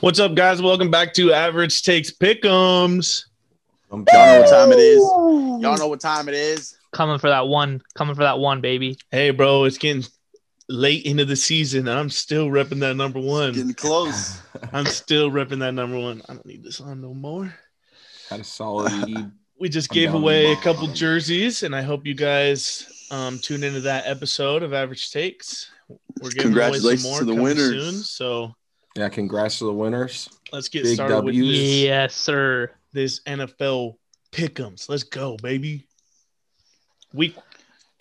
What's up, guys? Welcome back to Average Takes Pick'ems. Y'all know what time it is. Y'all know what time it is. Coming for that one. Coming for that one, baby. Hey, bro, it's getting late into the season. and I'm still repping that number one. Getting close. I'm still repping that number one. I don't need this on no more. Had a solid. We just I'm gave away a couple jerseys, and I hope you guys um, tune into that episode of Average Takes. We're giving away some more to the winners. soon. So Yeah, congrats to the winners. let's get Big started with W's. this, Yes, sir. this NFL Pick'ems. Let's go, baby. Week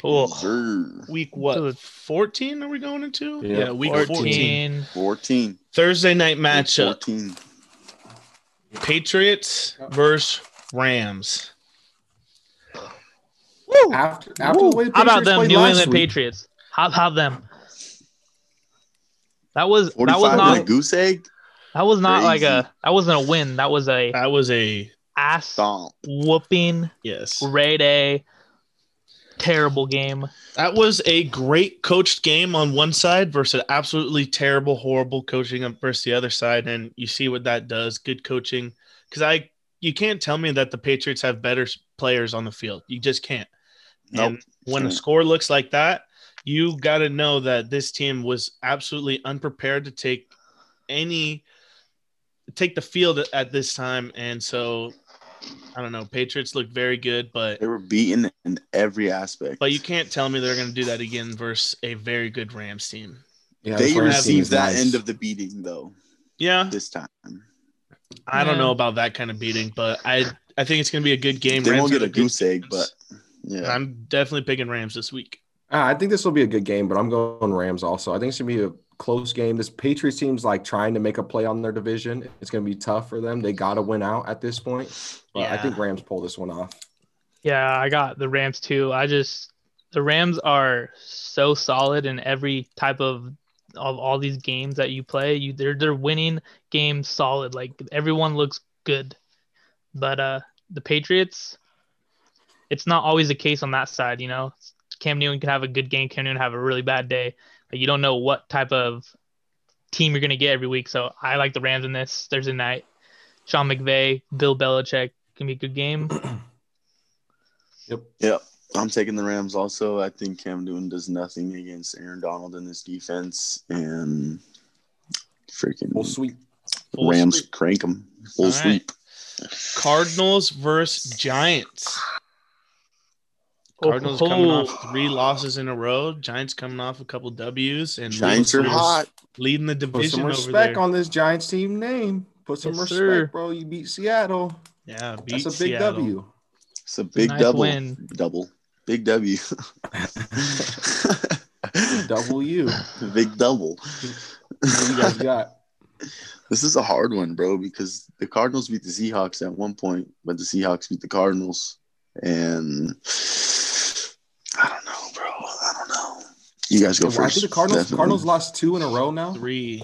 Oh, Sir. week what? 14 are we going into? Yeah, week 14. 14. 14. Thursday night Week matchup. 14. Patriots versus Rams. Woo! After after the way the How about them New England week, Patriots? How about them? That was that was not a goose egg. that was not like a that wasn't a win. That was a That was a ass Stomp. whooping yes. grade A terrible game. That was a great coached game on one side versus absolutely terrible, horrible coaching on versus the other side. And you see what that does. Good coaching. Because I you can't tell me that the Patriots have better players on the field. You just can't. Nope. And when a score looks like that, you got to know that this team was absolutely unprepared to take any take the field at- at this time. And so I don't know. Patriots look very good, but They were beaten in every aspect. but you can't tell me they're going to do that again versus a very good Rams team. yeah, They this received that nice. end of the beating though Yeah, this time. I don't know about that kind of beating, but I I think it's going to be a good game. They Rams won't get a goose egg, defense. but yeah. I'm definitely picking Rams this week. Uh, I think this will be a good game, but I'm going Rams also. I think it's gonna be a close game. This Patriots team's like trying to make a play on their division. It's gonna be tough for them. They gotta win out at this point. But I think Rams pull this one off. Yeah, I got the Rams too. I just the Rams are so solid in every type of of all these games that you play. You they're they're winning games solid. Like everyone looks good. But uh the Patriots, it's not always the case on that side, you know. Cam Newton can have a good game, Cam Newton have a really bad day. But you don't know what type of team you're gonna get every week. So I like the Rams in this Thursday night. Sean McVay, Bill Belichick can be a good game. Yep. Yep. I'm taking the Rams also. I think Cam Newton does nothing against Aaron Donald in this defense and freaking Full sweep. Full Rams sweep. crank them. Full All right. sweep. Cardinals versus Giants. Cardinals coming off three losses in a row. Giants coming off a couple W's and Giants are hot. leading the division. Put division some over respect there. on this Giants team name. Put some Yes, respect, sir. bro. You beat Seattle. yeah, beat That's a big Seattle. W. It's a big nice double. win. Double. Big W. Double U. big double. What you guys got? This is a hard one, bro, because the Cardinals beat the Seahawks at one point, but the Seahawks beat the Cardinals. And I don't know, bro. I don't know. You guys go Well, I first. think the Cardinals definitely. Cardinals lost two in a row now. Three.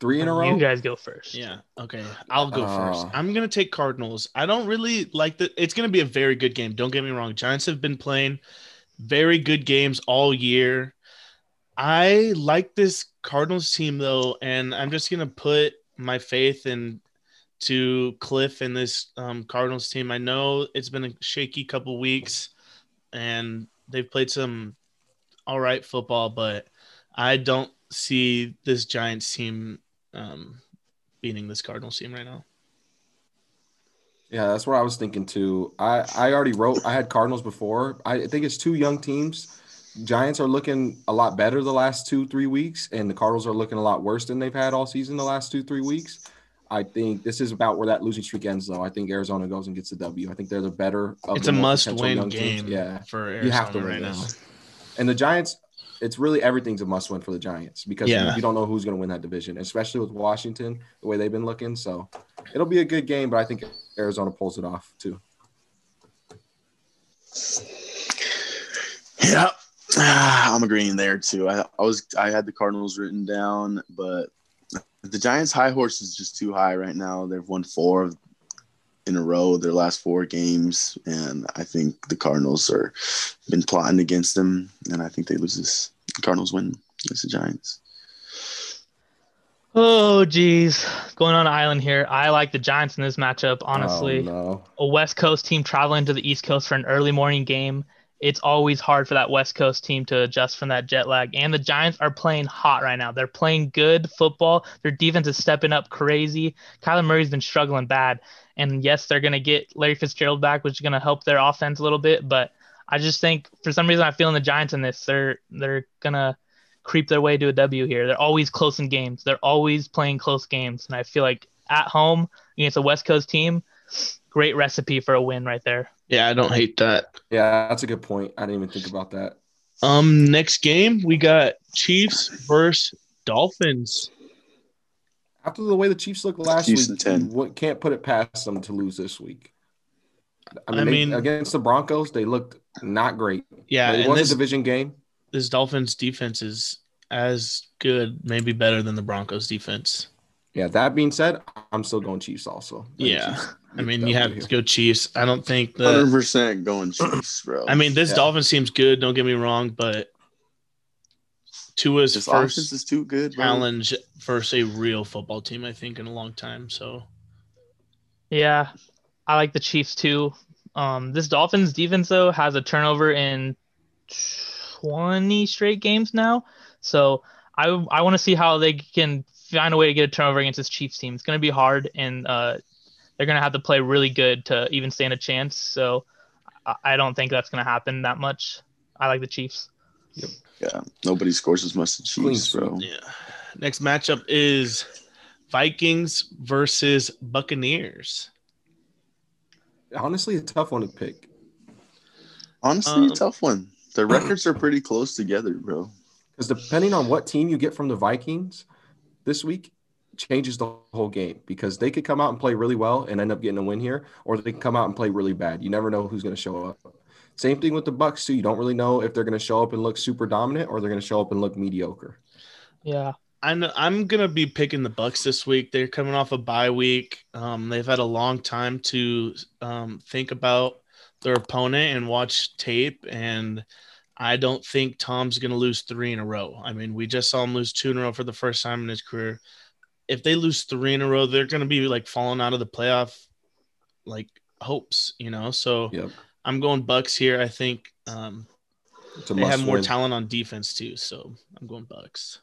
Three in a row. You guys go first. Yeah. Okay. I'll go Uh, first. I'm gonna take Cardinals. I don't really like the. It's gonna be a very good game. Don't get me wrong. Giants have been playing very good games all year. I like this Cardinals team though, and I'm just gonna put my faith in to Kliff and this um, Cardinals team. I know it's been a shaky couple weeks, and they've played some all right football, but I don't see this Giants team um, beating this Cardinals team right now. Yeah, that's what I was thinking too. I I already wrote. I had Cardinals before. I think it's two young teams. Giants are looking a lot better the last two three weeks, and the Cardinals are looking a lot worse than they've had all season the last two three weeks. I think this is about where that losing streak ends, though. I think Arizona goes and gets the W. I think they're the better. Of It's a must-win teams. game Yeah, for Arizona you have to win right now. This. And the Giants, it's really everything's a must win for the Giants because Yeah. you don't know who's going to win that division, especially with Washington the way they've been looking. So it'll be a good game, but I think Arizona pulls it off too. Yeah. I'm agreeing there too. I, I was I had the Cardinals written down, but the Giants' high horse is just too high right now. They've won four of in a row their last four games, and I think the Cardinals are been plotting against them, and I think they lose this. The Cardinals win against the Giants. Oh, geez. going on an island here. I like the Giants in this matchup. Honestly, Oh, no. a West Coast team traveling to the East Coast for an early morning game. It's always hard for that West Coast team to adjust from that jet lag. And the Giants are playing hot right now. They're playing good football. Their defense is stepping up crazy. Kyler Murray's been struggling bad. And yes, they're going to get Larry Fitzgerald back, which is going to help their offense a little bit. But I just think for some reason I'm feeling the Giants in this. They're they're gonna creep their way to a W here. They're always close in games. They're always playing close games. And I feel like at home against a West Coast team, great recipe for a win right there. Yeah, I don't hate that. Yeah, that's a good point. I didn't even think about that. Um, next game we got Chiefs versus Dolphins. After the way the Chiefs looked last Chiefs week, in 10. you w- can't put it past them to lose this week. I mean, I they- against the Broncos, they looked not great. Yeah, it and was this a division game. this Dolphins defense is as good, maybe better than the Broncos defense. Yeah, that being said, I'm still going Chiefs also. Yeah. Chiefs I mean, you have here. to go Chiefs. I don't think the 100% going Chiefs, bro. I mean, this Yeah. Dolphins seems good. Don't get me wrong, but Tua's this offense first is too good. Bro. challenge versus a real football team, I think, in a long time. So Yeah, I like the Chiefs too. Um, this Dolphins defense though has a turnover in 20 straight games now, so I I want to see how they can find a way to get a turnover against this Chiefs team. It's going to be hard, and uh, they're going to have to play really good to even stand a chance. So I, I don't think that's going to happen that much. I like the Chiefs. Yeah, nobody scores as much as Clean Chiefs, bro. yeah. Next matchup is Vikings versus Buccaneers. Honestly, a tough one to pick. Honestly, Um, a tough one. The records are pretty close together, bro. Because depending on what team you get from the Vikings this week, changes the whole game. Because they could come out and play really well and end up getting a win here, or they can come out and play really bad. You never know who's going to show up. Same thing with the Bucks too. You don't really know if they're going to show up and look super dominant or they're going to show up and look mediocre. Yeah, I know, I'm gonna be picking the Bucks this week. They're coming off a bye week. Um, they've had a long time to um, think about their opponent and watch tape. And I don't think Tom's gonna lose three in a row. I mean, we just saw him lose two in a row for the first time in his career. If they lose three in a row, they're gonna be like falling out of the playoff like hopes, you know. So Yep. I'm going Bucks here. I think um, they have more win. talent on defense too. So I'm going Bucks.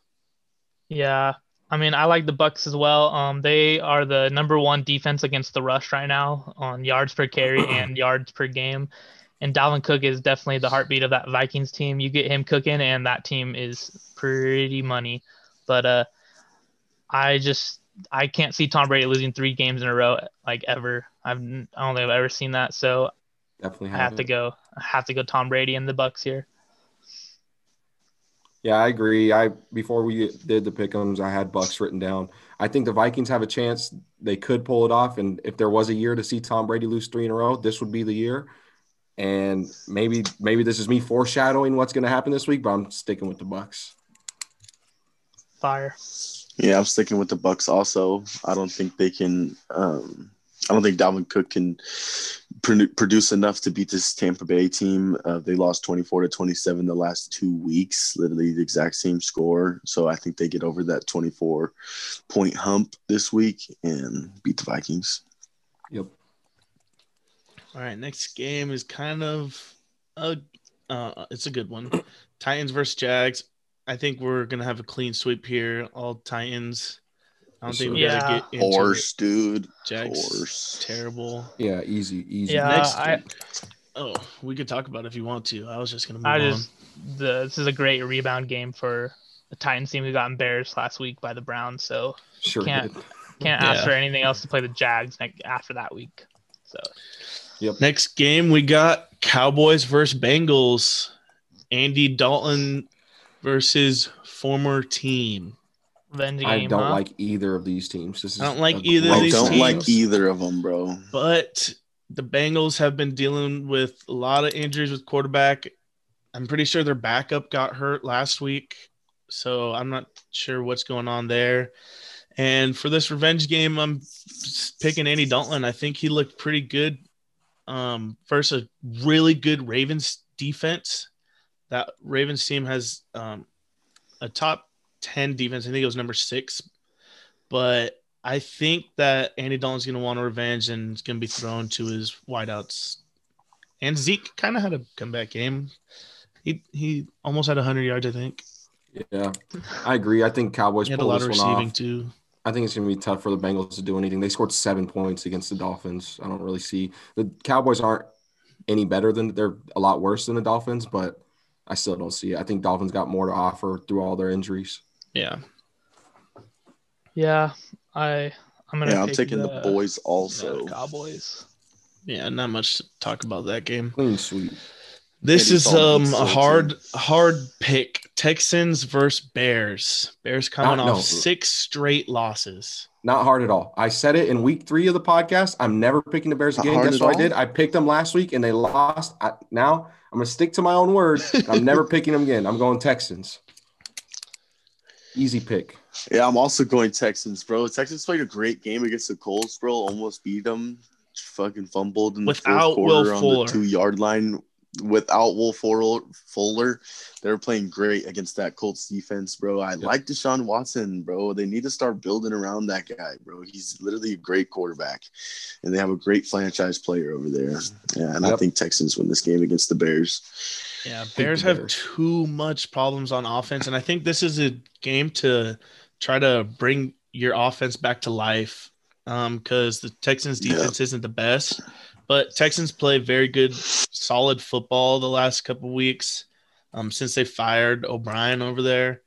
Yeah, I mean, I like the Bucks as well. Um, they are the number one defense against the rush right now on yards per carry and yards per game. And Dalvin Cook is definitely the heartbeat of that Vikings team. You get him cooking, and that team is pretty money. But uh, I just I can't see Tom Brady losing three games in a row like ever. I've I don't think I've ever seen that. So Definitely I have to go. I have to go Tom Brady and the Bucks here. Yeah, I agree. I before we did the pickums, I had Bucks written down. I think the Vikings have a chance. They could pull it off, and if there was a year to see Tom Brady lose three in a row, this would be the year. And maybe maybe this is me foreshadowing what's going to happen this week, but I'm sticking with the Bucks. Fire. Yeah, I'm sticking with the Bucks. Also, I don't think they can. Um, I don't think Dalvin Cook can produce enough to beat this Tampa Bay team. Uh, they lost 24 to 27 the last two weeks, literally the exact same score. So I think they get over that 24 point hump this week and beat the Vikings. Yep. All right, next game is kind of a uh, it's a good one. Titans versus Jags. I think we're gonna have a clean sweep here. All Titans. I don't think we sir. gotta Yeah. get into Horse, dude. it. Jags. Horse. Terrible. Yeah, easy, easy. Yeah, Next I, Oh, we could talk about it if you want to. I was just gonna move I on. just the this is a great rebound game for the Titans team who got embarrassed last week by the Browns. So sure. can't- did. can't ask Yeah. for anything else to play the Jags ne- after that week. So Next game we got Cowboys versus Bengals. Andy Dalton versus former team. revenge I don't huh? like either of these teams. This is I don't like a either of these I don't teams. like either of them, bro. but the Bengals have been dealing with a lot of injuries with quarterback. I'm pretty sure their backup got hurt last week, so I'm not sure what's going on there. And for this revenge game, I'm picking Andy Dalton. I think he looked pretty good um, versus a really good Ravens defense. That Ravens team has um, a top 10 defense. I think it was number six, but I think that Andy Dalton's going to want a revenge and it's going to be thrown to his wideouts. And Zeke kind of had a comeback game. He he almost had 100 yards, I think. Yeah, I agree. I think Cowboys He had a lot this of receiving too. I think it's going to be tough for the Bengals to do anything. They scored seven points against the Dolphins. I don't really see the Cowboys aren't any better than they're a lot worse than the Dolphins, but I still don't see it. I think Dolphins got more to offer through all their injuries. Yeah. Yeah, I I'm gonna. Yeah, I'm taking the, boys the also. Cowboys. Yeah, not much to talk about that game. Clean sweep. This is um a hard team. hard pick. Texans versus Bears. Bears coming Uh, no. off six straight losses. Not hard at all. I said it in week three of the podcast. I'm never picking the Bears Not again. hard Guess at what I did? I picked them last week and they lost. I, now I'm going to stick to my own word. I'm never picking them again. I'm going Texans. Easy pick. Yeah, I'm also going Texans, bro. Texans played a great game against the Colts, bro. Almost beat them. Fucking fumbled in the Without fourth Will quarter on Fuller. the two yard line. Without Will Fuller, Fuller, they're playing great against that Colts defense, bro. I like Deshaun Watson, bro. They need to start building around that guy, bro. He's literally a great quarterback, and they have a great franchise player over there. Yeah, and I think Texans win this game against the Bears. Yeah, Bears have Bears. too much problems on offense, and I think this is a game to try to bring your offense back to life. Um, because the Texans Yeah. defense isn't the best, but Texans play very good, solid football the last couple weeks. Um, since they fired O'Brien over there,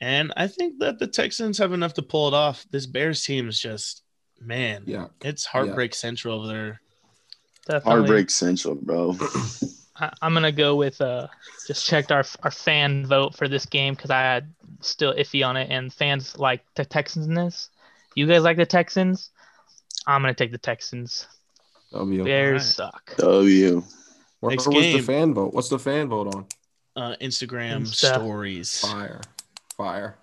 and I think that the Texans have enough to pull it off. This Bears team is just man, Yeah. it's heartbreak central over there. Definitely. Heartbreak Central, bro. I, I'm gonna go with uh just checked our our fan vote for this game because I had still iffy on it and fans like the Texans in this. You guys like the Texans? I'm gonna take the Texans. W. Bears Alright. suck. W. Where Next was the fan vote? What's the fan vote on? Uh, Instagram Insta. stories. Fire. Fire.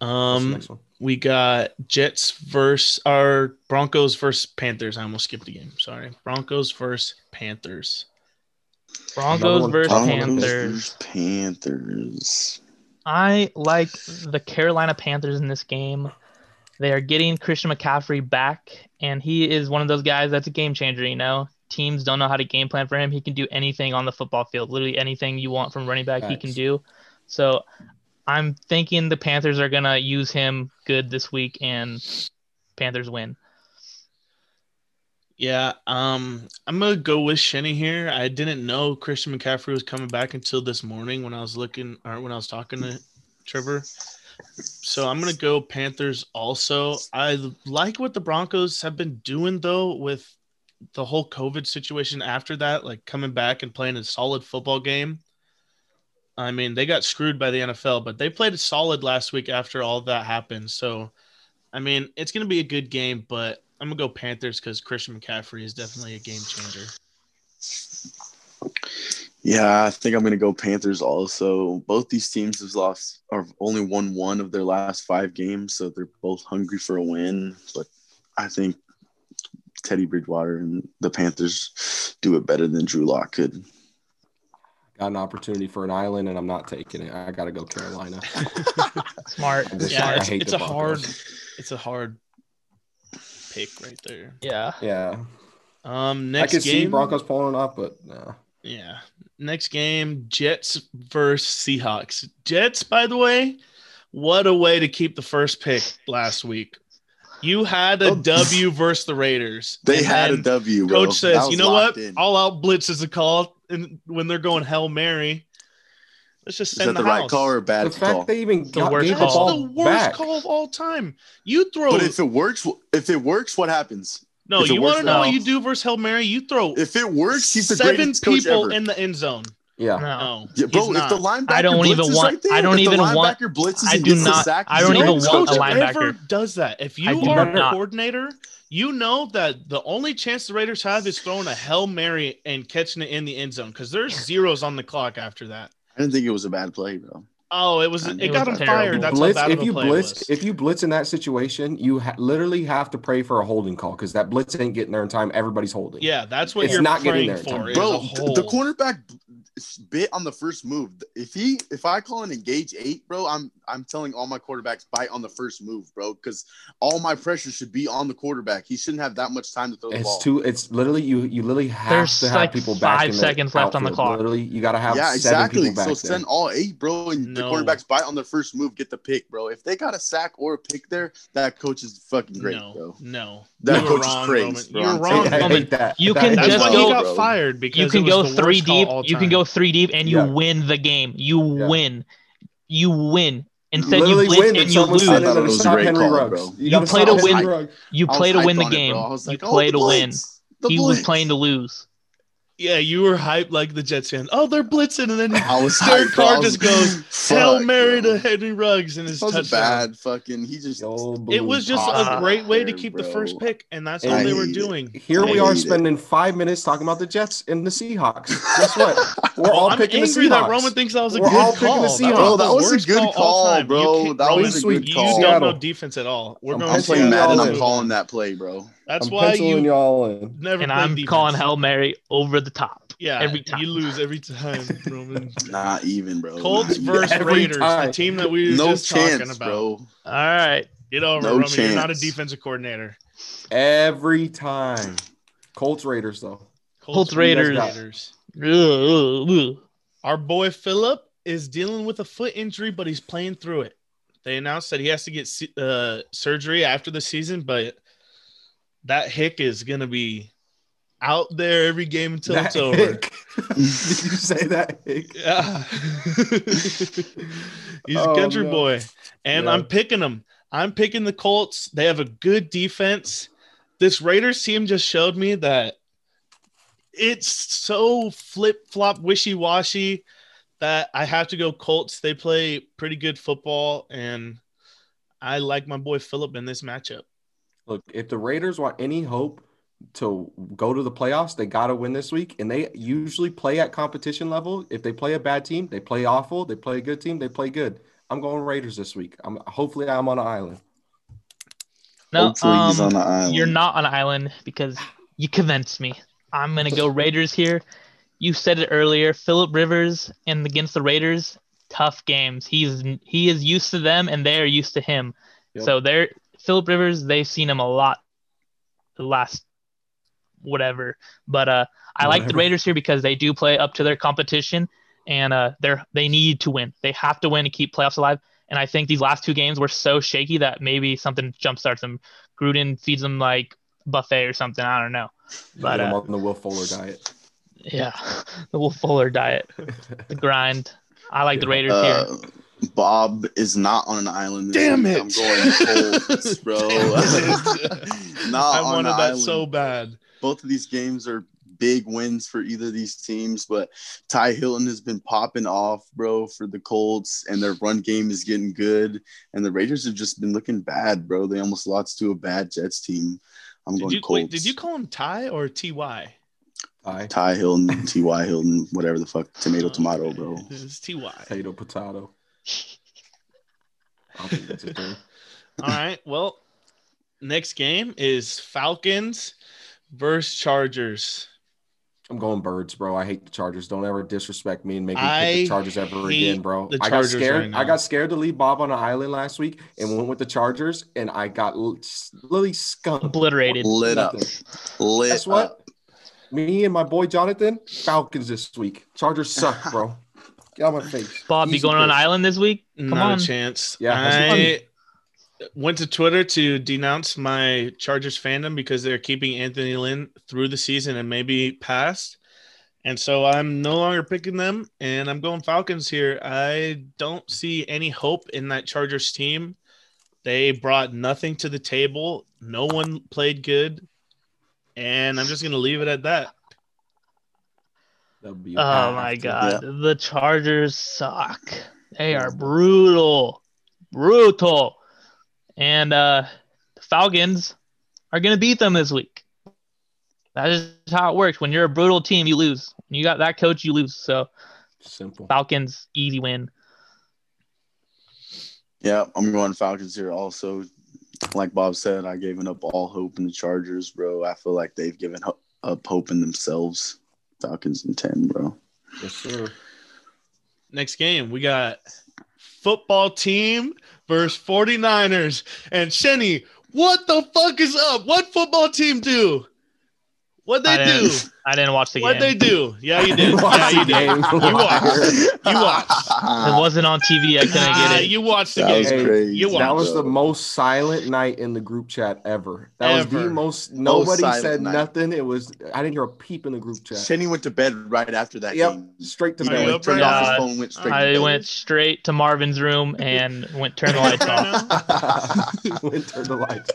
Um, we got Jets versus our Broncos versus Panthers. I almost skipped a game. Sorry, Broncos versus Panthers. Broncos versus Broncos Panthers. Panthers. I like the Carolina Panthers in this game. They are getting Christian McCaffrey back, and he is one of those guys that's a game changer. You know, teams don't know how to game plan for him. He can do anything on the football field. Literally anything you want from running back, he can do. So, I'm thinking the Panthers are gonna use him good this week, and Panthers win. Yeah, um, I'm gonna go with Shenny here. I didn't know Christian McCaffrey was coming back until this morning when I was looking or when I was talking to Trevor. So I'm gonna go Panthers also. I like what the Broncos have been doing though with the whole COVID situation after that, like coming back and playing a solid football game. I mean, they got screwed by the NFL, but they played solid last week after all that happened. So, I mean, it's to be a good game, but I'm to go Panthers because Christian McCaffrey is definitely a game changer. Yeah, I think I'm gonna go Panthers also. Both these teams have lost or only won one of their last five games, so they're both hungry for a win. But I think Teddy Bridgewater and the Panthers do it better than Drew Lock could. Got an opportunity for an island, and I'm not taking it. I got to go Carolina. Smart. Just- Yeah, I it's, hate it's the a hard, it's a hard pick right there. Yeah. Yeah, Um, I next could see game, Broncos pulling up, but no. Yeah, next game, Jets versus Seahawks. Jets, by the way, what a way to keep the first pick last week. You had a Oh. W versus the Raiders. They had a W. Bro. Coach says, "You know what? in. All out blitz is a call, and when they're going hail mary, let's just Is send that the, the, right house. call or a bad The fact call? they even got, worst gave the call. the worst back. call of all time. You throw But if it works, if it works, what happens? No. if You want to know what you do versus hail mary? You throw If it works, he's the seven people ever. in the end zone. Yeah, No. No, Yeah, bro, if the not. linebacker I don't blitzes even want- right there, I don't even want- linebacker blitzes I and do not- sack, I don't the even greatest want coach a ever. linebacker. Does that, if you do are a coordinator, you know that the only chance the Raiders have is throwing a hail mary and catching it in the end zone because there's zeros on the clock after that. I didn't think it was a bad play, bro. Oh, it was. It It, got was him terrible. fired. That's blitz. how bad If you blitz, was. if you blitz in that situation, you ha- literally have to pray for a holding call because that blitz ain't getting there in time. Everybody's holding. yeah, that's what It's you're not getting there for. time. is a Bro, hold. the cornerback, bit on the first move. If he if I call an engage eight, bro, I'm I'm telling all my quarterbacks bite on the first move, bro, because all my pressure should be on the quarterback. He shouldn't have that much time to throw the ball. It's ball. too. It's literally you. You literally have There's to have like people back. five in seconds left on the clock. Literally, you got to have yeah, seven exactly. people back So there. send all eight, bro, and No. the quarterbacks bite on the first move, get the pick, bro. If they got a sack or a pick there, that coach is fucking great, no, bro. no. That You were coach is wrong, praised, Roman. bro. You're wrong, I hate that. You can is just why he go- got bro. fired because You can go three deep. You can time. Go three deep, and you Yeah. win the game. You Yeah. win. You win. Instead, Literally you blitz win and and you lose. I thought it was stop Henry call, Ruggs. bro. You gotta play to win. Ruggs. You I play to win the on it, game. bro. I was like, you oh, play the to win. blitz. The He was playing to lose. Yeah, you were hyped like the Jets fan. Oh, they're blitzing, and then I was Derek hyped. Carr just goes Fuck, Hail Mary bro. to Henry Ruggs and his That was touchdown. bad fucking. He just. The old It was just a ah, great way to there, keep the first pick, and that's And all they were hate it. doing. Here I we are hate it. spending five minutes talking about the Jets and the Seahawks. Guess what? We're all I'm picking the angry that Roman thinks that was a We're all good picking the call. Seahawks. That was, that the was a good call, call, time. You bro. can't- That was a good you call. don't know defense at all. We're I'm going I'm playing Seattle. y'all Madden. I'm calling that play, bro. That's I'm why you y'all in. never And I'm defense. calling Hail Mary over the top. Yeah, every time. you lose every time, Roman. Not even, bro. Colts Not even. versus Every Raiders, time. the team that we were no just talking about. bro. All right. Get over No it, Roman. You're not a defensive coordinator. Every time. Colts Raiders though. Colts, Who you Raiders. got? Raiders. Ugh, ugh, ugh. Our boy Philip is dealing with a foot injury, but he's playing through it. They announced that he has to get uh, surgery after the season, but that hick is gonna be out there every game until That it's over. hick. Did you say that? Hick? Yeah. He's Oh, a country no. boy. And Yeah. I'm picking him. I'm picking the Colts. They have a good defense. This Raiders team just showed me that it's so flip flop, wishy washy that I have to go Colts. They play pretty good football, and I like my boy Philip in this matchup. Look, if the Raiders want any hope to go to the playoffs, they got to win this week. And they usually play at competition level. If they play a bad team, they play awful. They play a good team, they play good. I'm going Raiders this week. I'm hopefully I'm on an island. No, Hopefully he's um, on the island. you're not on an island because you convinced me. I'm gonna go Raiders here. You said it earlier. Philip Rivers and against the Raiders, tough games. He's he is used to them and they are used to him. Yep. So they're Philip Rivers. They've seen him a lot the last whatever. But uh, I like the Raiders here because they do play up to their competition and uh, they're they need to win. They have to win to keep playoffs alive. And I think these last two games were so shaky that maybe something jumpstarts them. Gruden feeds them like buffet or something. I don't know. But Get 'em uh, on the Will Fuller diet. yeah, the Wolf Fuller diet, the grind. I like the Raiders here. Bob is not on an island. This Damn week. it. I'm going Colts, bro. Not I on wanted that island. so bad. Both of these games are big wins for either of these teams, but Ty Hilton has been popping off, bro, for the Colts, and their run game is getting good. And the Raiders have just been looking bad, bro. They almost lost to a bad Jets team. I'm Did going you Colts. wait? Did you call him Ty or Ty? Aye. Ty Hilton, T.Y. Hilton, whatever the fuck, tomato, tomato, bro. It's Ty. Potato, potato. I don't think that's a thing. All right. Well, next game is Falcons versus Chargers. I'm going birds, bro. I hate the Chargers. Don't ever disrespect me and make me pick the Chargers ever again, bro. the I got scared. right. I got scared to leave Bob on an island last week and went with the Chargers, and I got l- literally skunked. Obliterated. Lit up. Lit Guess what? up. Me and my boy Jonathan, Falcons this week. Chargers suck, bro. Get out of my face. Bob, you Easy going on an island this week? Come Not on. a chance. Yeah, I went to Twitter to denounce my Chargers fandom because they're keeping Anthony Lynn through the season and maybe past. And so I'm no longer picking them and I'm going Falcons here. I don't see any hope in that Chargers team. They brought nothing to the table. No one played good. And I'm just going to leave it at that. W Oh my after. god, the Chargers suck. They are brutal, brutal, and uh, the Falcons are gonna beat them this week. That is how it works. When you're a brutal team, you lose. When you got that coach, you lose. So Simple. Falcons, easy win. Yeah, I'm going Falcons here also. Like Bob said, I gave up all hope in the Chargers, bro. I feel like they've given up hope in themselves. Falcons in 10, bro. Yes, sir. Next game, we got football team versus 49ers. And Shenny, what the fuck is up? What football team do? What I they didn't- do? I didn't watch the game. What they do? Yeah, you did. Watch Yeah, you did. game. You watched. You watched. It wasn't on TV. I couldn't Ah, get it. you watched the That was game. Hey, crazy. you That was the most silent night in the group chat ever. That was the most. Nobody silent said night. nothing. It was. I didn't hear a peep in the group chat. Shenny went to bed right after that Yep, game. straight to Are He you bed. turned right off his phone, went straight. to I bed. went straight to Marvin's room and went turn the lights off. Went turn the lights.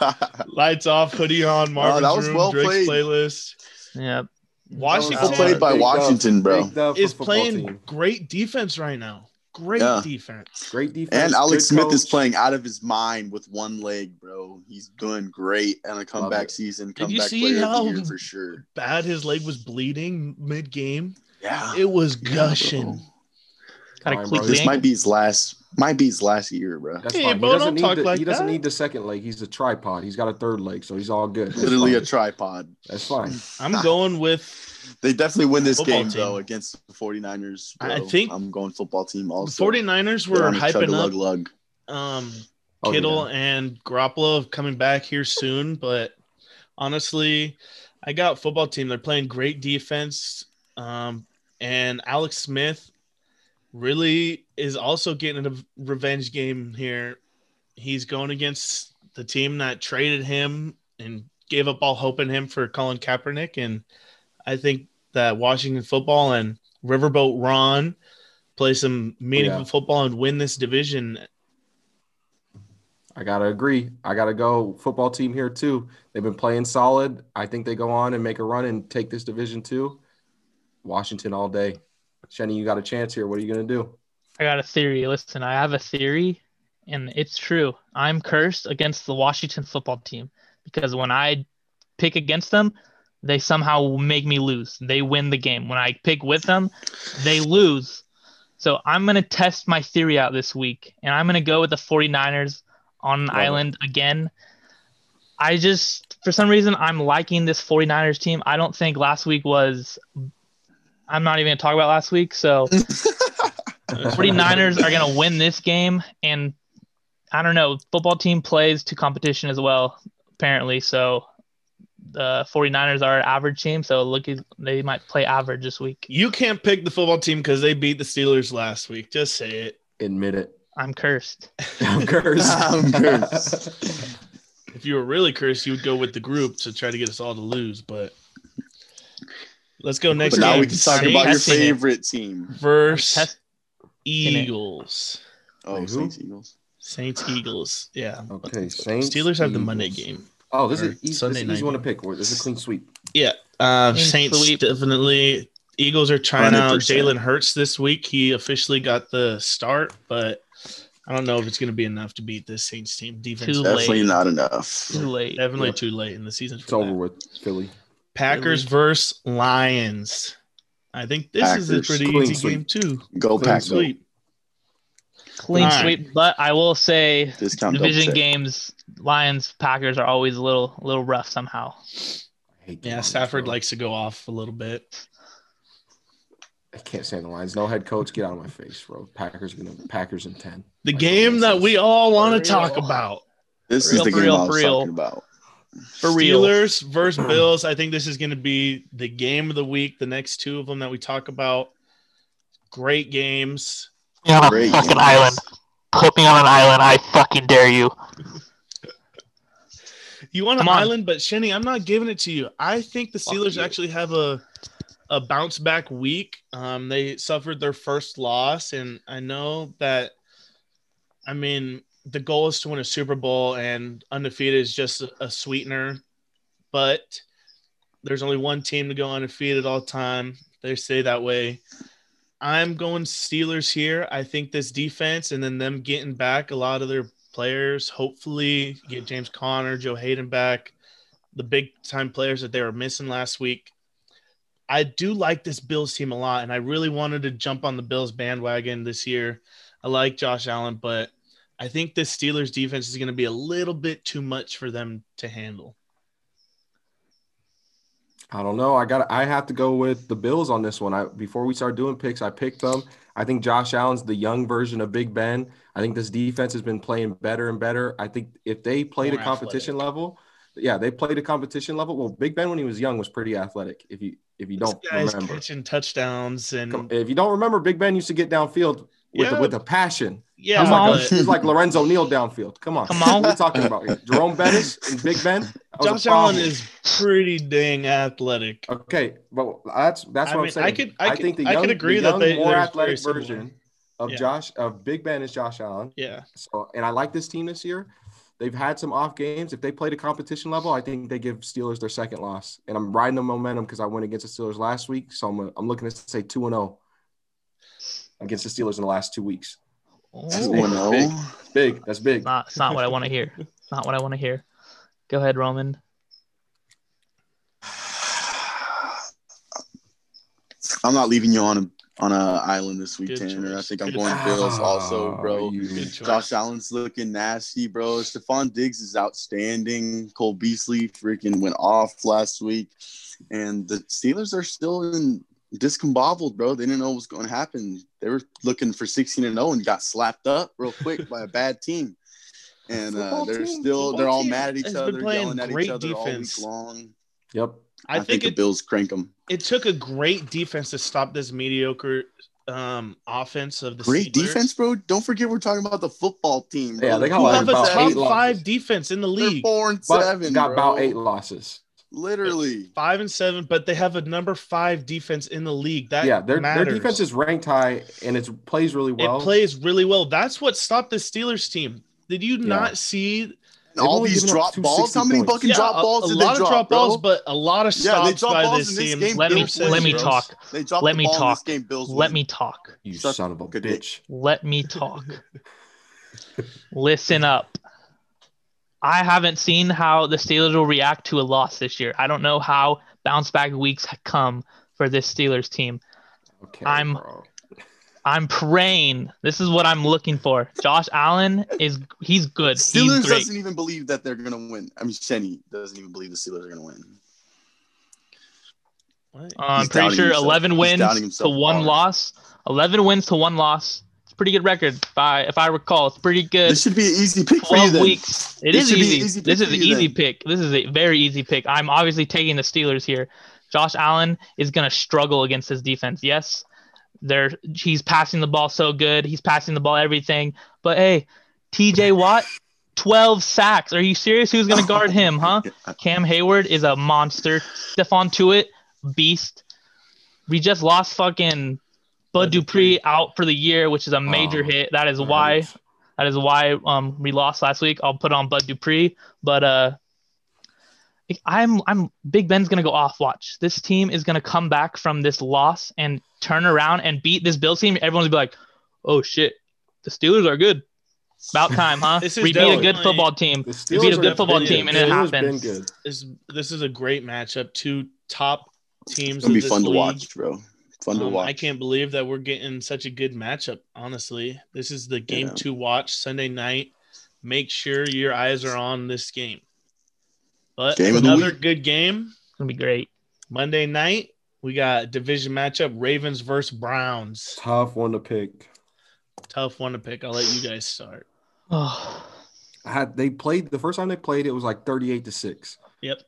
Lights off, hoodie on, oh, Marvin's that was room, well Drake's played. playlist. Yep. Washington Well played by Washington, bro. Big dub for is playing team. great defense right now. Great Yeah. defense. Great defense. And Alex good Smith is playing out of his mind with one leg, bro. He's doing great on a comeback it. season. Did you see how- for sure. Bad his leg was bleeding mid game. Yeah, It was gushing. bro. Got a Fine. This might be his last. Might be his last year, bro. That's Hey, fine. bro, he doesn't need talk the, like He doesn't that. need the second leg. He's a tripod. He's got a third leg, so he's all good. That's Literally a tripod. That's fine. I'm going with They definitely win this game team. though against the 49ers. I think I'm going football team the also. 49ers were hyping chug-a-lug up lug. um, Oh, Kittle yeah. and Garoppolo coming back here soon, but honestly, I got football team. They're playing great defense, um, and Alex Smith really is also getting a revenge game here. He's going against the team that traded him and gave up all hope in him for Colin Kaepernick, and I think that Washington football and Riverboat Ron play some meaningful yeah. football and win this division. I gotta agree. I gotta go football team here too. They've been playing solid. I think they go on and make a run and take this division too. Washington all day. Shenny, you got a chance here. What are you gonna do? I got a theory. Listen, I have a theory, and it's true. I'm cursed against the Washington football team because when I pick against them, they somehow make me lose. They win the game. When I pick with them, they lose. So I'm going to test my theory out this week, and I'm going to go with the 49ers on an island again. I just, for some reason, I'm liking this 49ers team. I don't think last week was. I'm not even going to talk about last week. So 49ers are going to win this game. And I don't know, football team plays to competition as well, apparently. So the 49ers are an average team. So look, they might play average this week. You can't pick the football team because they beat the Steelers last week. Just say it. Admit it. I'm cursed. I'm cursed. I'm cursed. If you were really cursed, you would go with the group to try to get us all to lose. But let's go next But now game. we can talk Saints. about your favorite team. versus Eagles. Oh, Wait, who? Saints Eagles. Saints Eagles. Yeah. Okay, Saints. Steelers have the Monday game. Oh, this is easy, Sunday this is night easy one to game. pick. This is a clean sweep. Yeah. Uh, Clean Saints sweep. definitely. Eagles are trying out 100%. Jalen Hurts this week. He officially got the start, but I don't know if it's going to be enough to beat this Saints team. Defense Too Definitely late. not enough. Too late. definitely Yeah. too late in the season. It's for over that. with Philly. Packers versus Lions. I think this is a pretty easy sweep. game too. Go Clean pack. sweep. Clean All right. sweep. But I will say Discount double division games, Lions, Packers are always a little, a little rough somehow. I hate the Yeah, Stafford likes to go off a little bit. I can't stand the Lions. No head coach. Get out of my face, bro. Packers are gonna Packers in ten. The Like game that we all want to talk about. This For is the real, game for I was real. talking about. For real. Steelers versus Bills. I think this is going to be the game of the week. The next two of them that we talk about. Great games. Me on Great fucking games. island. Put me on an island. I fucking dare you. You want an on. island, but Shenny, I'm not giving it to you. I think the Fuck Steelers actually have a a bounce back week. Um, they suffered their first loss, and I know that. I mean, the goal is to win a Super Bowl, and undefeated is just a, sweetener. But there's only one team to go undefeated all time. They say that way. I'm going Steelers here. I think this defense and then them getting back a lot of their players, hopefully get James Conner, Joe Haden back, the big time players that they were missing last week. I do like this Bills team a lot, and I really wanted to jump on the Bills bandwagon this year. I like Josh Allen, but I think this Steelers defense is going to be a little bit too much for them to handle. I don't know. I got. I have to go with the Bills on this one. I before we start doing picks, I picked them. I think Josh Allen's the young version of Big Ben. I think this defense has been playing better and better. I think if they played a competition level, yeah, they played a competition level. Well, Big Ben when he was young was pretty athletic. If you if you don't remember, catching touchdowns and if you don't remember, Big Ben used to get downfield with Yeah. with a passion. Yeah, Come It's like, a, oh, it's like Lorenzo Neal downfield. Come on, Come on. What are we talking about here? Jerome Bettis and Big Ben. That Josh Allen is pretty dang athletic. Okay, but that's that's I what mean, I'm saying. I could- I could- think the I young, could agree the that young, they- more athletic version of Yeah. Josh of Big Ben is Josh Allen. Yeah, So, and I like this team this year. They've had some off games. If they played a competition level, I think they give Steelers their second loss. And I'm riding the momentum because I went against the Steelers last week. So I'm, I'm looking to say two and zero against the Steelers in the last two weeks. Oh, Two big. oh. Big. Big. That's big. not, it's not what I want to hear. It's not what I want to hear. Go ahead, Roman. I'm not leaving you on a on a island this week, Good Tanner. I choice. think I'm Good going choice. Bills also, oh, bro. Oh, you- Josh Allen's looking nasty, bro. Stefon Diggs is outstanding. Cole Beasley freaking went off last week. And the Steelers are still in discombobbled, bro. They didn't know what was going to happen. They were looking for 16 and 0 and got slapped up real quick by a bad team. And uh, they're team. still they're all mad at each other, playing yelling at great each other defense. all week long. Yep. I, I, think, think, the it, Bills crank them. it took a great defense to stop this mediocre um offense of the Great Steelers. defense, bro. Don't forget we're talking about the football team. Bro. Yeah, they got like have a top eight losses. five defense in the They're league? four and But seven. got bro. about eight losses. Literally. Five and seven, but they have a number five defense in the league. That yeah, their, their defense is ranked high and it plays really well. it plays really well. That's what stopped the Steelers team. Did you not see And all these drop balls. How many points. fucking Yeah, drop a- balls a, did lot of drop, drop bro? balls, but a lot of stops Yeah, they stops dropped by balls this in this team. game. Let me Bills let me bro. talk. They dropped Let the me ball in talk. this game. Bills Let win. me talk. You son of a a bitch. Let me talk. Listen up. I haven't seen how the Steelers will react to a loss this year. I don't know how bounce back weeks come for this Steelers team. Okay, I'm- bro. I'm praying. This is what I'm looking for. Josh Allen is he's good. Steelers he's great. doesn't even believe that they're gonna win. I mean, Shenny doesn't even believe the Steelers are gonna win. What? Uh, I'm pretty sure himself. 11 wins to one hard. loss. 11 wins to one loss. Pretty good record. If I if I recall, it's pretty good. This should be an easy pick for you 12 then. weeks. It This is an easy. easy pick this is an easy then. pick. This is a very easy pick. I'm obviously taking the Steelers here. Josh Allen is going to struggle against his defense. Yes, they're he's passing the ball so good. He's passing the ball everything. But hey, TJ Watt, 12 sacks. Are you serious? Who's going to guard him, huh? Cam Heyward is a monster. Stephon Tuitt, beast. We just lost fucking Bud Bud Dupree out for the year, which is a major Oh, hit. That is that why that is why um we lost last week. I'll put on Bud Dupree, but uh I'm I'm Big Ben's gonna go off. Watch this team is gonna come back from this loss and turn around and beat this Bills team. Everyone's gonna be like, "Oh shit, the Steelers are good. About time, huh? This is we beat a good football team. We beat a good football been team, good. and it happens. Been good. This this is a great matchup. Two top teams. It's gonna be this fun to league. watch, bro. Fun to Um, watch. I can't believe that we're getting such a good matchup. Honestly, this is the game Yeah. to watch Sunday night. Make sure your eyes are on this game. But Game another good game It's gonna be great. Monday night. We got division matchup: Ravens versus Browns. Tough one to pick. Tough one to pick. I'll let you guys start. Oh, I had they played the first time they played it was like 38 to 6. Yep.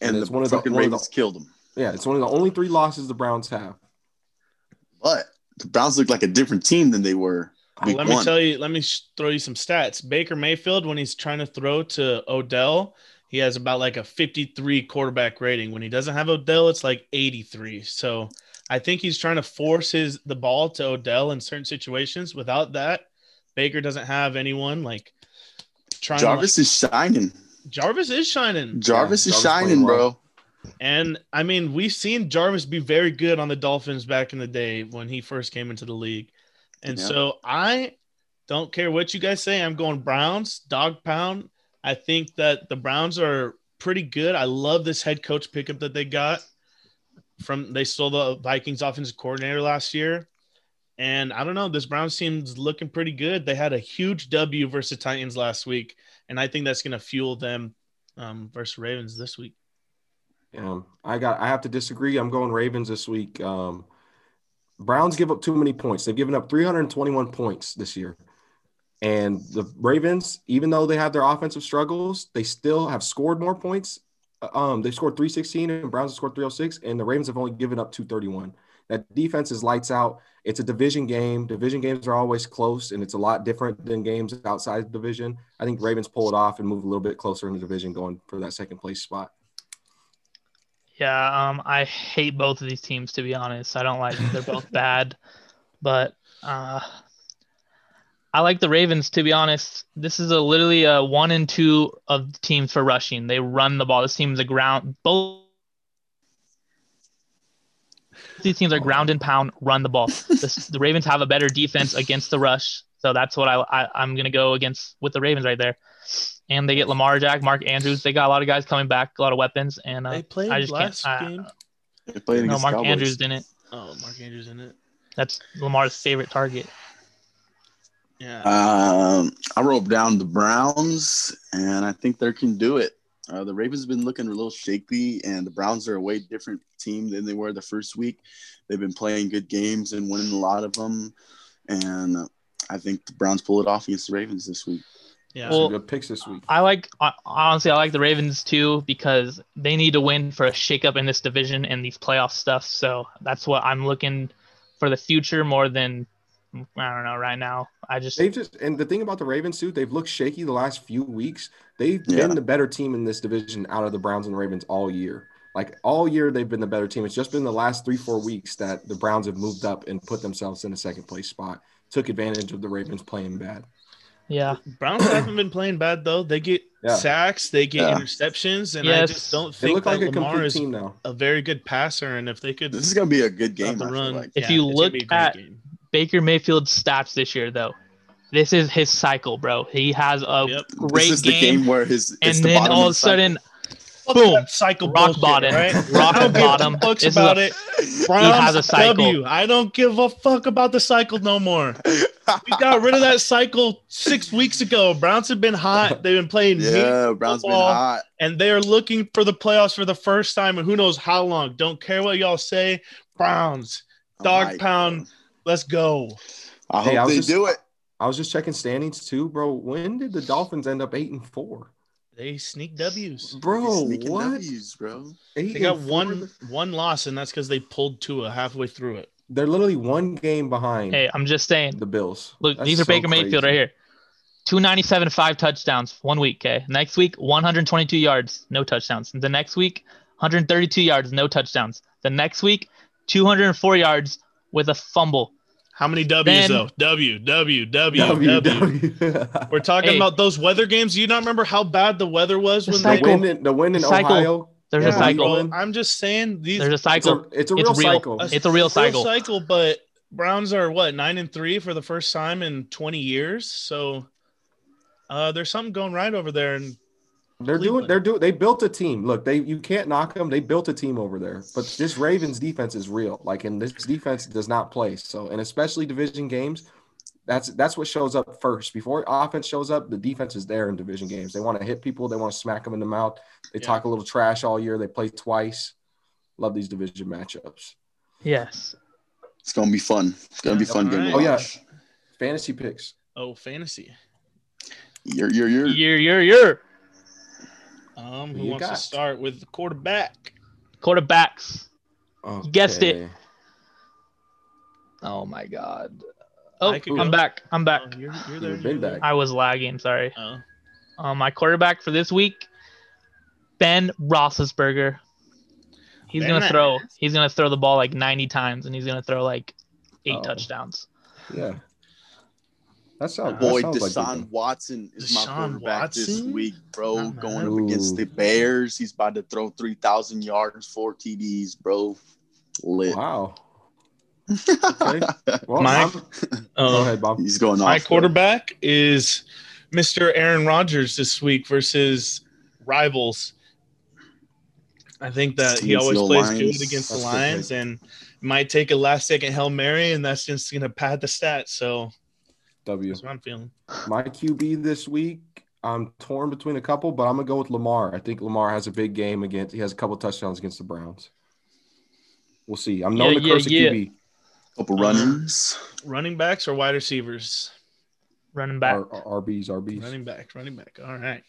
and and the it's one of the- fucking one of the- Ravens killed them. Yeah, it's one of the only three losses the Browns have. But the Browns look like a different team than they were week let me tell you. Let me sh- throw you some stats. Baker Mayfield, when he's trying to throw to Odell, he has about like a 53 quarterback rating. When he doesn't have Odell, it's like 83. So I think he's trying to force his the ball to Odell in certain situations. Without that, Baker doesn't have anyone like trying. Jarvis to, is shining. Jarvis is shining, Jarvis is Jarvis shining, bro. well. And I mean we've seen Jarvis be very good on the Dolphins back in the day when he first came into the league, and Yeah. so I don't care what you guys say. I'm going Browns, dog pound. I think that the Browns are pretty good. I love this head coach pickup that they got from they stole the Vikings offensive coordinator last year. And I don't know, this Browns team's looking pretty good. They had a huge W versus Titans last week, and I think that's going to fuel them um, versus Ravens this week. Um, I got. I have to disagree. I'm going Ravens this week. Um, Browns give up too many points. They've given up 321 points this year, and the Ravens, even though they have their offensive struggles, they still have scored more points. Uh, Um, they scored 316 and Browns have scored 306, and the Ravens have only given up 231. That defense is lights out. It's a division game. Division games are always close, and it's a lot different than games outside the division. I think Ravens pull it off and move a little bit closer in the division, going for that second place spot. Yeah, um, I hate both of these teams to be honest. I don't like they're both bad, but uh, I like the Ravens to be honest. This is a literally a one and two of the teams for rushing. They run the ball. This team's a ground both. These teams are ground and pound, run the ball. The, the Ravens have a better defense against the rush, so that's what I, I I'm gonna go against with the Ravens right there. And they get Lamar Jack, Mark Andrews. They got a lot of guys coming back, a lot of weapons, and uh, They played I just can't. last I- game. They played no, against Mark Cowboys. Andrews didn't. Oh, Mark Andrews in it. That's Lamar's favorite target. Yeah. Um, I wrote down the Browns, and I think they can do it. Uh, the Ravens have been looking a little shaky, and the Browns are a way different team than they were the first week. They've been playing good games and winning a lot of them, and uh, I think the Browns pull it off against the Ravens this week. Yeah. Well- Some good picks this week. I like honestly, I like the Ravens too because they need to win for a shakeup in this division and these playoff stuff. So that's what I'm looking for the future more than I don't know right now. I just They've just and the thing about the Ravens too, they've looked shaky the last few weeks. They've Yeah. been the better team in this division out of the Browns and Ravens all year. Like all year, they've been the better team. It's just been the last three, four weeks that the Browns have moved up and put themselves in a second place spot. Took advantage of the Ravens playing bad. Yeah. Browns haven't been playing bad though. They get Yeah. sacks, they get Yeah. interceptions, and I just don't think look like that a Lamar is team a very good passer. And if they could This is gonna be a good game. the run, like. If yeah, you look be a great at- game. Baker Mayfield's stats this year though, this is his cycle, bro. He has a Yep. great this is the game, game where his and the then all of a sudden, Fuck Boom. cycle Rock bullshit, bottom. right? Rock I bottom. a fuck is about a- it. Browns has a cycle. W. I don't give a fuck about the cycle no more. We got rid of that cycle six weeks ago. Browns have been hot. They've been playing yeah, Browns been hot. and they're looking for the playoffs for the first time and who knows how long. Don't care what y'all say. Browns, oh dog Oh pound, God. let's go. I Hey, hope I was they just- do it. I was just checking standings too, bro. When did the Dolphins end up eight and four? They sneak W's. Bro, Sneaking what? W's, bro. Eight They got and four? one one loss, and that's because they pulled Tua halfway through it. They're literally one game behind hey, I'm just saying. the Bills. Look, That's these are so Baker Mayfield right here. 297, five touchdowns one week. Okay. Next week, 122 yards, no touchdowns. The next week, 132 yards, no touchdowns. The next week, 204 yards with a fumble. How many W's Then- though? W W W W, W. W. We're talking Hey. about those weather games. Do you not remember how bad the weather was The when the they cycle. win in, the win in The cycle. Ohio. There's Yeah, a cycle. bro. Bro, I'm just saying these. There's a It's cycle. a, it's a It's real, real. cycle. It's a real cycle. cycle, but Browns are what nine and three for the first time in 20 years. So uh, there's something going right over there, and They're doing. They're doing. They built a team. Look, they you can't knock them. They built a team over there. But this Ravens defense is real. Like, and this defense does not play. So, and especially division games, that's that's what shows up first. Before offense shows up, the defense is there in division games. They want to hit people. They want to smack them in the mouth. They Yeah. talk a little trash all year. They play twice. Love these division matchups. Yes. It's gonna be fun. It's gonna be Yeah, fun game. Oh, yeah. Fantasy picks. oh fantasy. You're you're you're You're, you're, you're. Um, Who who you wants got? to start with the quarterback? Quarterbacks. You guessed it. Oh my God. Oh, I could I'm go. back. I'm back. Oh, you're, you're You've been back. I was lagging. Sorry. Oh. Um, my quarterback for this week, Ben Roethlisberger. He's Ben gonna throw. He's gonna throw the ball like 90 times, and he's gonna throw like eight Oh. touchdowns. Yeah. That sounds. that boy sounds like Deshaun good. Watson is my Deshaun quarterback this week, bro. Not. Going up against the Bears. He's about to throw three thousand yards, four TDs, bro. Lit. Wow. Okay. Well, My- I'm- Oh. go ahead, Bob. He's going off. My quarterback is Mr. Aaron Rodgers this week versus rivals. I think that he always the plays Lions. good against the That's good Lions pick. and might take a last second Hail Mary, and that's just going to pad the stats. So W. that's what I'm feeling. My QB this week, I'm torn between a couple, but I'm gonna go with Lamar. I think Lamar has a big game against. He has a couple touchdowns against the Browns. We'll see. I'm known Yeah, to yeah, curse a yeah. QB. Couple runnings. Running backs or wide receivers? Running back. R- R- RBs, RBs. Running back, running back. All right.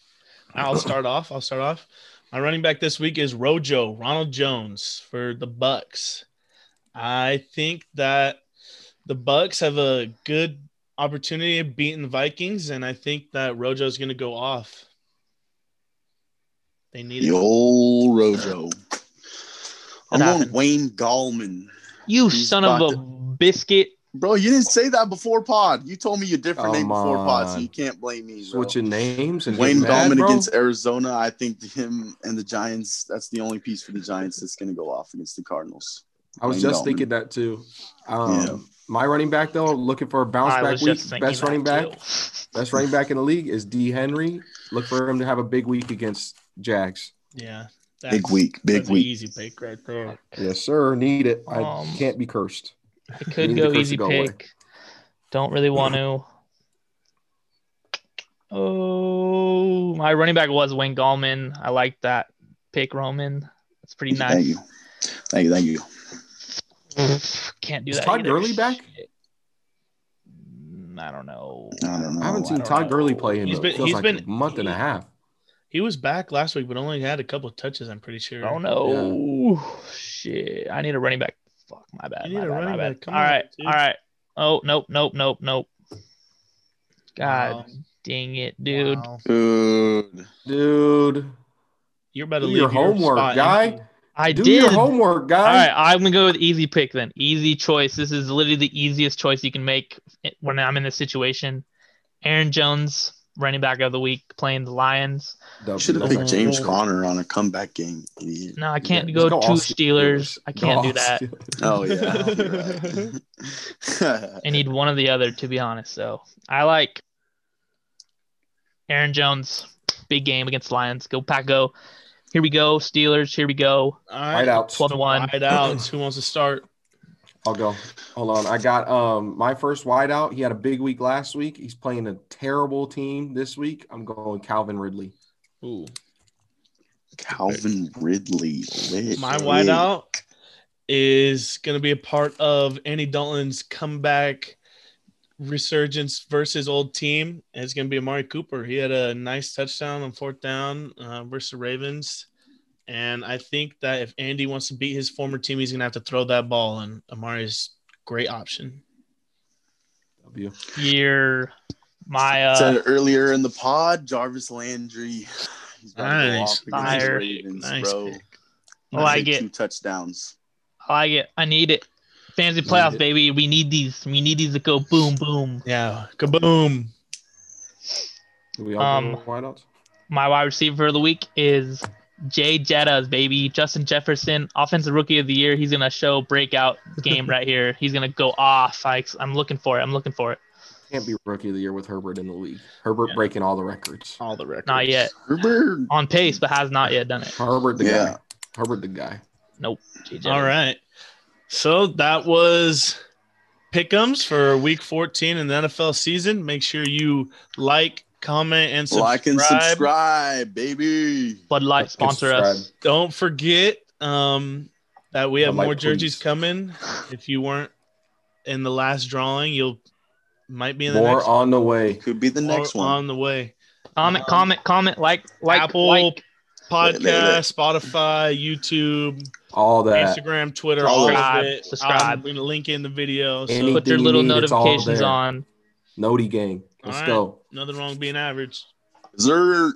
I'll start off. I'll start off. My running back this week is Rojo, Ronald Jones for the Bucks. I think that the Bucks have a good opportunity of beating the Vikings, and I think that Rojo is going to go off. They need The it. old Rojo. I'm going. Wayne Gallman. You He's son of about a biscuit. Bro, you didn't say that before pod. You told me a different name Come before pod, so you can't blame me. Bro. Switching names and Wayne getting Gallman against Arizona. I think him and the Giants, that's the only piece for the Giants that's going to go off against the Cardinals. I was Wayne just Gallman. thinking that too. Um, Yeah. My running back though, looking for a bounce I back week. Best running back, too. best running back in the league is D Henry. Look for him to have a big week against Jags. Yeah. Big week, big that's an week. Easy pick right there. Yes, sir. Need it. I Um, can't be cursed. I could go easy go away. pick. Don't really want to. Oh, my running back was Wayne Gallman. I like that pick, Roman. That's pretty nice. Thank you. Thank you. Thank you. Can't do Is that. Todd either. Gurley back? Shit. Mm, I don't know. I don't know. I haven't seen don't Todd know. Gurley play in He's he's been- feels he's like been- a month and a half. He was back last week, but only had a couple of touches, I'm pretty sure. Oh no. Shit. I need a running back. Fuck my bad. You my need a bad, running bad. back. Come All on, right. dude. All right. Oh, nope, nope, nope, nope. God Wow. dang it, dude. Wow. Good. Dude, You're about to do leave your homework, spot guy. empty. I Do did. your homework, guy. right, I'm gonna go with easy pick then. Easy choice. This is literally the easiest choice you can make when I'm in this situation. Aaron Jones, running back of the week, playing the Lions. Should have picked James Conner on a comeback game. Idiot. No, I can't Yeah, go just two all Steelers. I can't all do that. Steelers. Oh yeah. I need one or the other, to be honest. So I like Aaron Jones. Big game against the Lions. Go pack, go. Here we go, Steelers. Here we go. All right. Wideouts. Twelve to one. Wide outs. Who wants to start? I'll go. Hold on. I got um my first wideout. He had a big week last week. He's playing a terrible team this week. I'm going Calvin Ridley. Ooh. Calvin Ridley. Lit, My wideout is going to be a part of Andy Dalton's comeback resurgence versus old team. It's going to be Amari Cooper. He had a nice touchdown on fourth down uh, versus the Ravens. And I think that if Andy wants to beat his former team, he's going to have to throw that ball. And Amari's great option. W. Year. My Said uh, it earlier in the pod, Jarvis Landry. He's about to go Nice. off against Nice pick. Ravens, Nice bro. pick. I like Say it. Two touchdowns. I like it. I need it. Fantasy Need playoffs, baby. We need these. We need these to go boom, boom. Yeah. Kaboom. Do we all Um, go wideouts? My wide receiver of the week is Jay Jettas, baby. Justin Jefferson, offensive rookie of the year. He's gonna show breakout game right here. He's gonna go off. I, I'm looking for it. I'm looking for it. Can't be rookie of the year with Herbert in the league. Herbert Yeah. breaking all the records. All the records. Not yet. Herbert. On pace, but has not yet done it. Herbert the Yeah. guy. Herbert the guy. Nope. Jay All right. So that was pickums for week 14 in the NFL season. Make sure you like, comment, and subscribe. Like and subscribe, baby. Bud Light And sponsor us. Don't forget um, that we have Bud more jerseys please. coming. If you weren't in the last drawing, you'll might be in the More next on the way. Could be the one. next one. on the way. Comment, Um, comment, comment, like, like, Apple like. Podcast, Spotify, YouTube, All that. Instagram, Twitter, All all Subscribe, of it. subscribe. I'm going to link in the video. So Any- Put your Anything you little need, notifications on. Noti gang. Let's All right. go. nothing wrong with being average. Zer.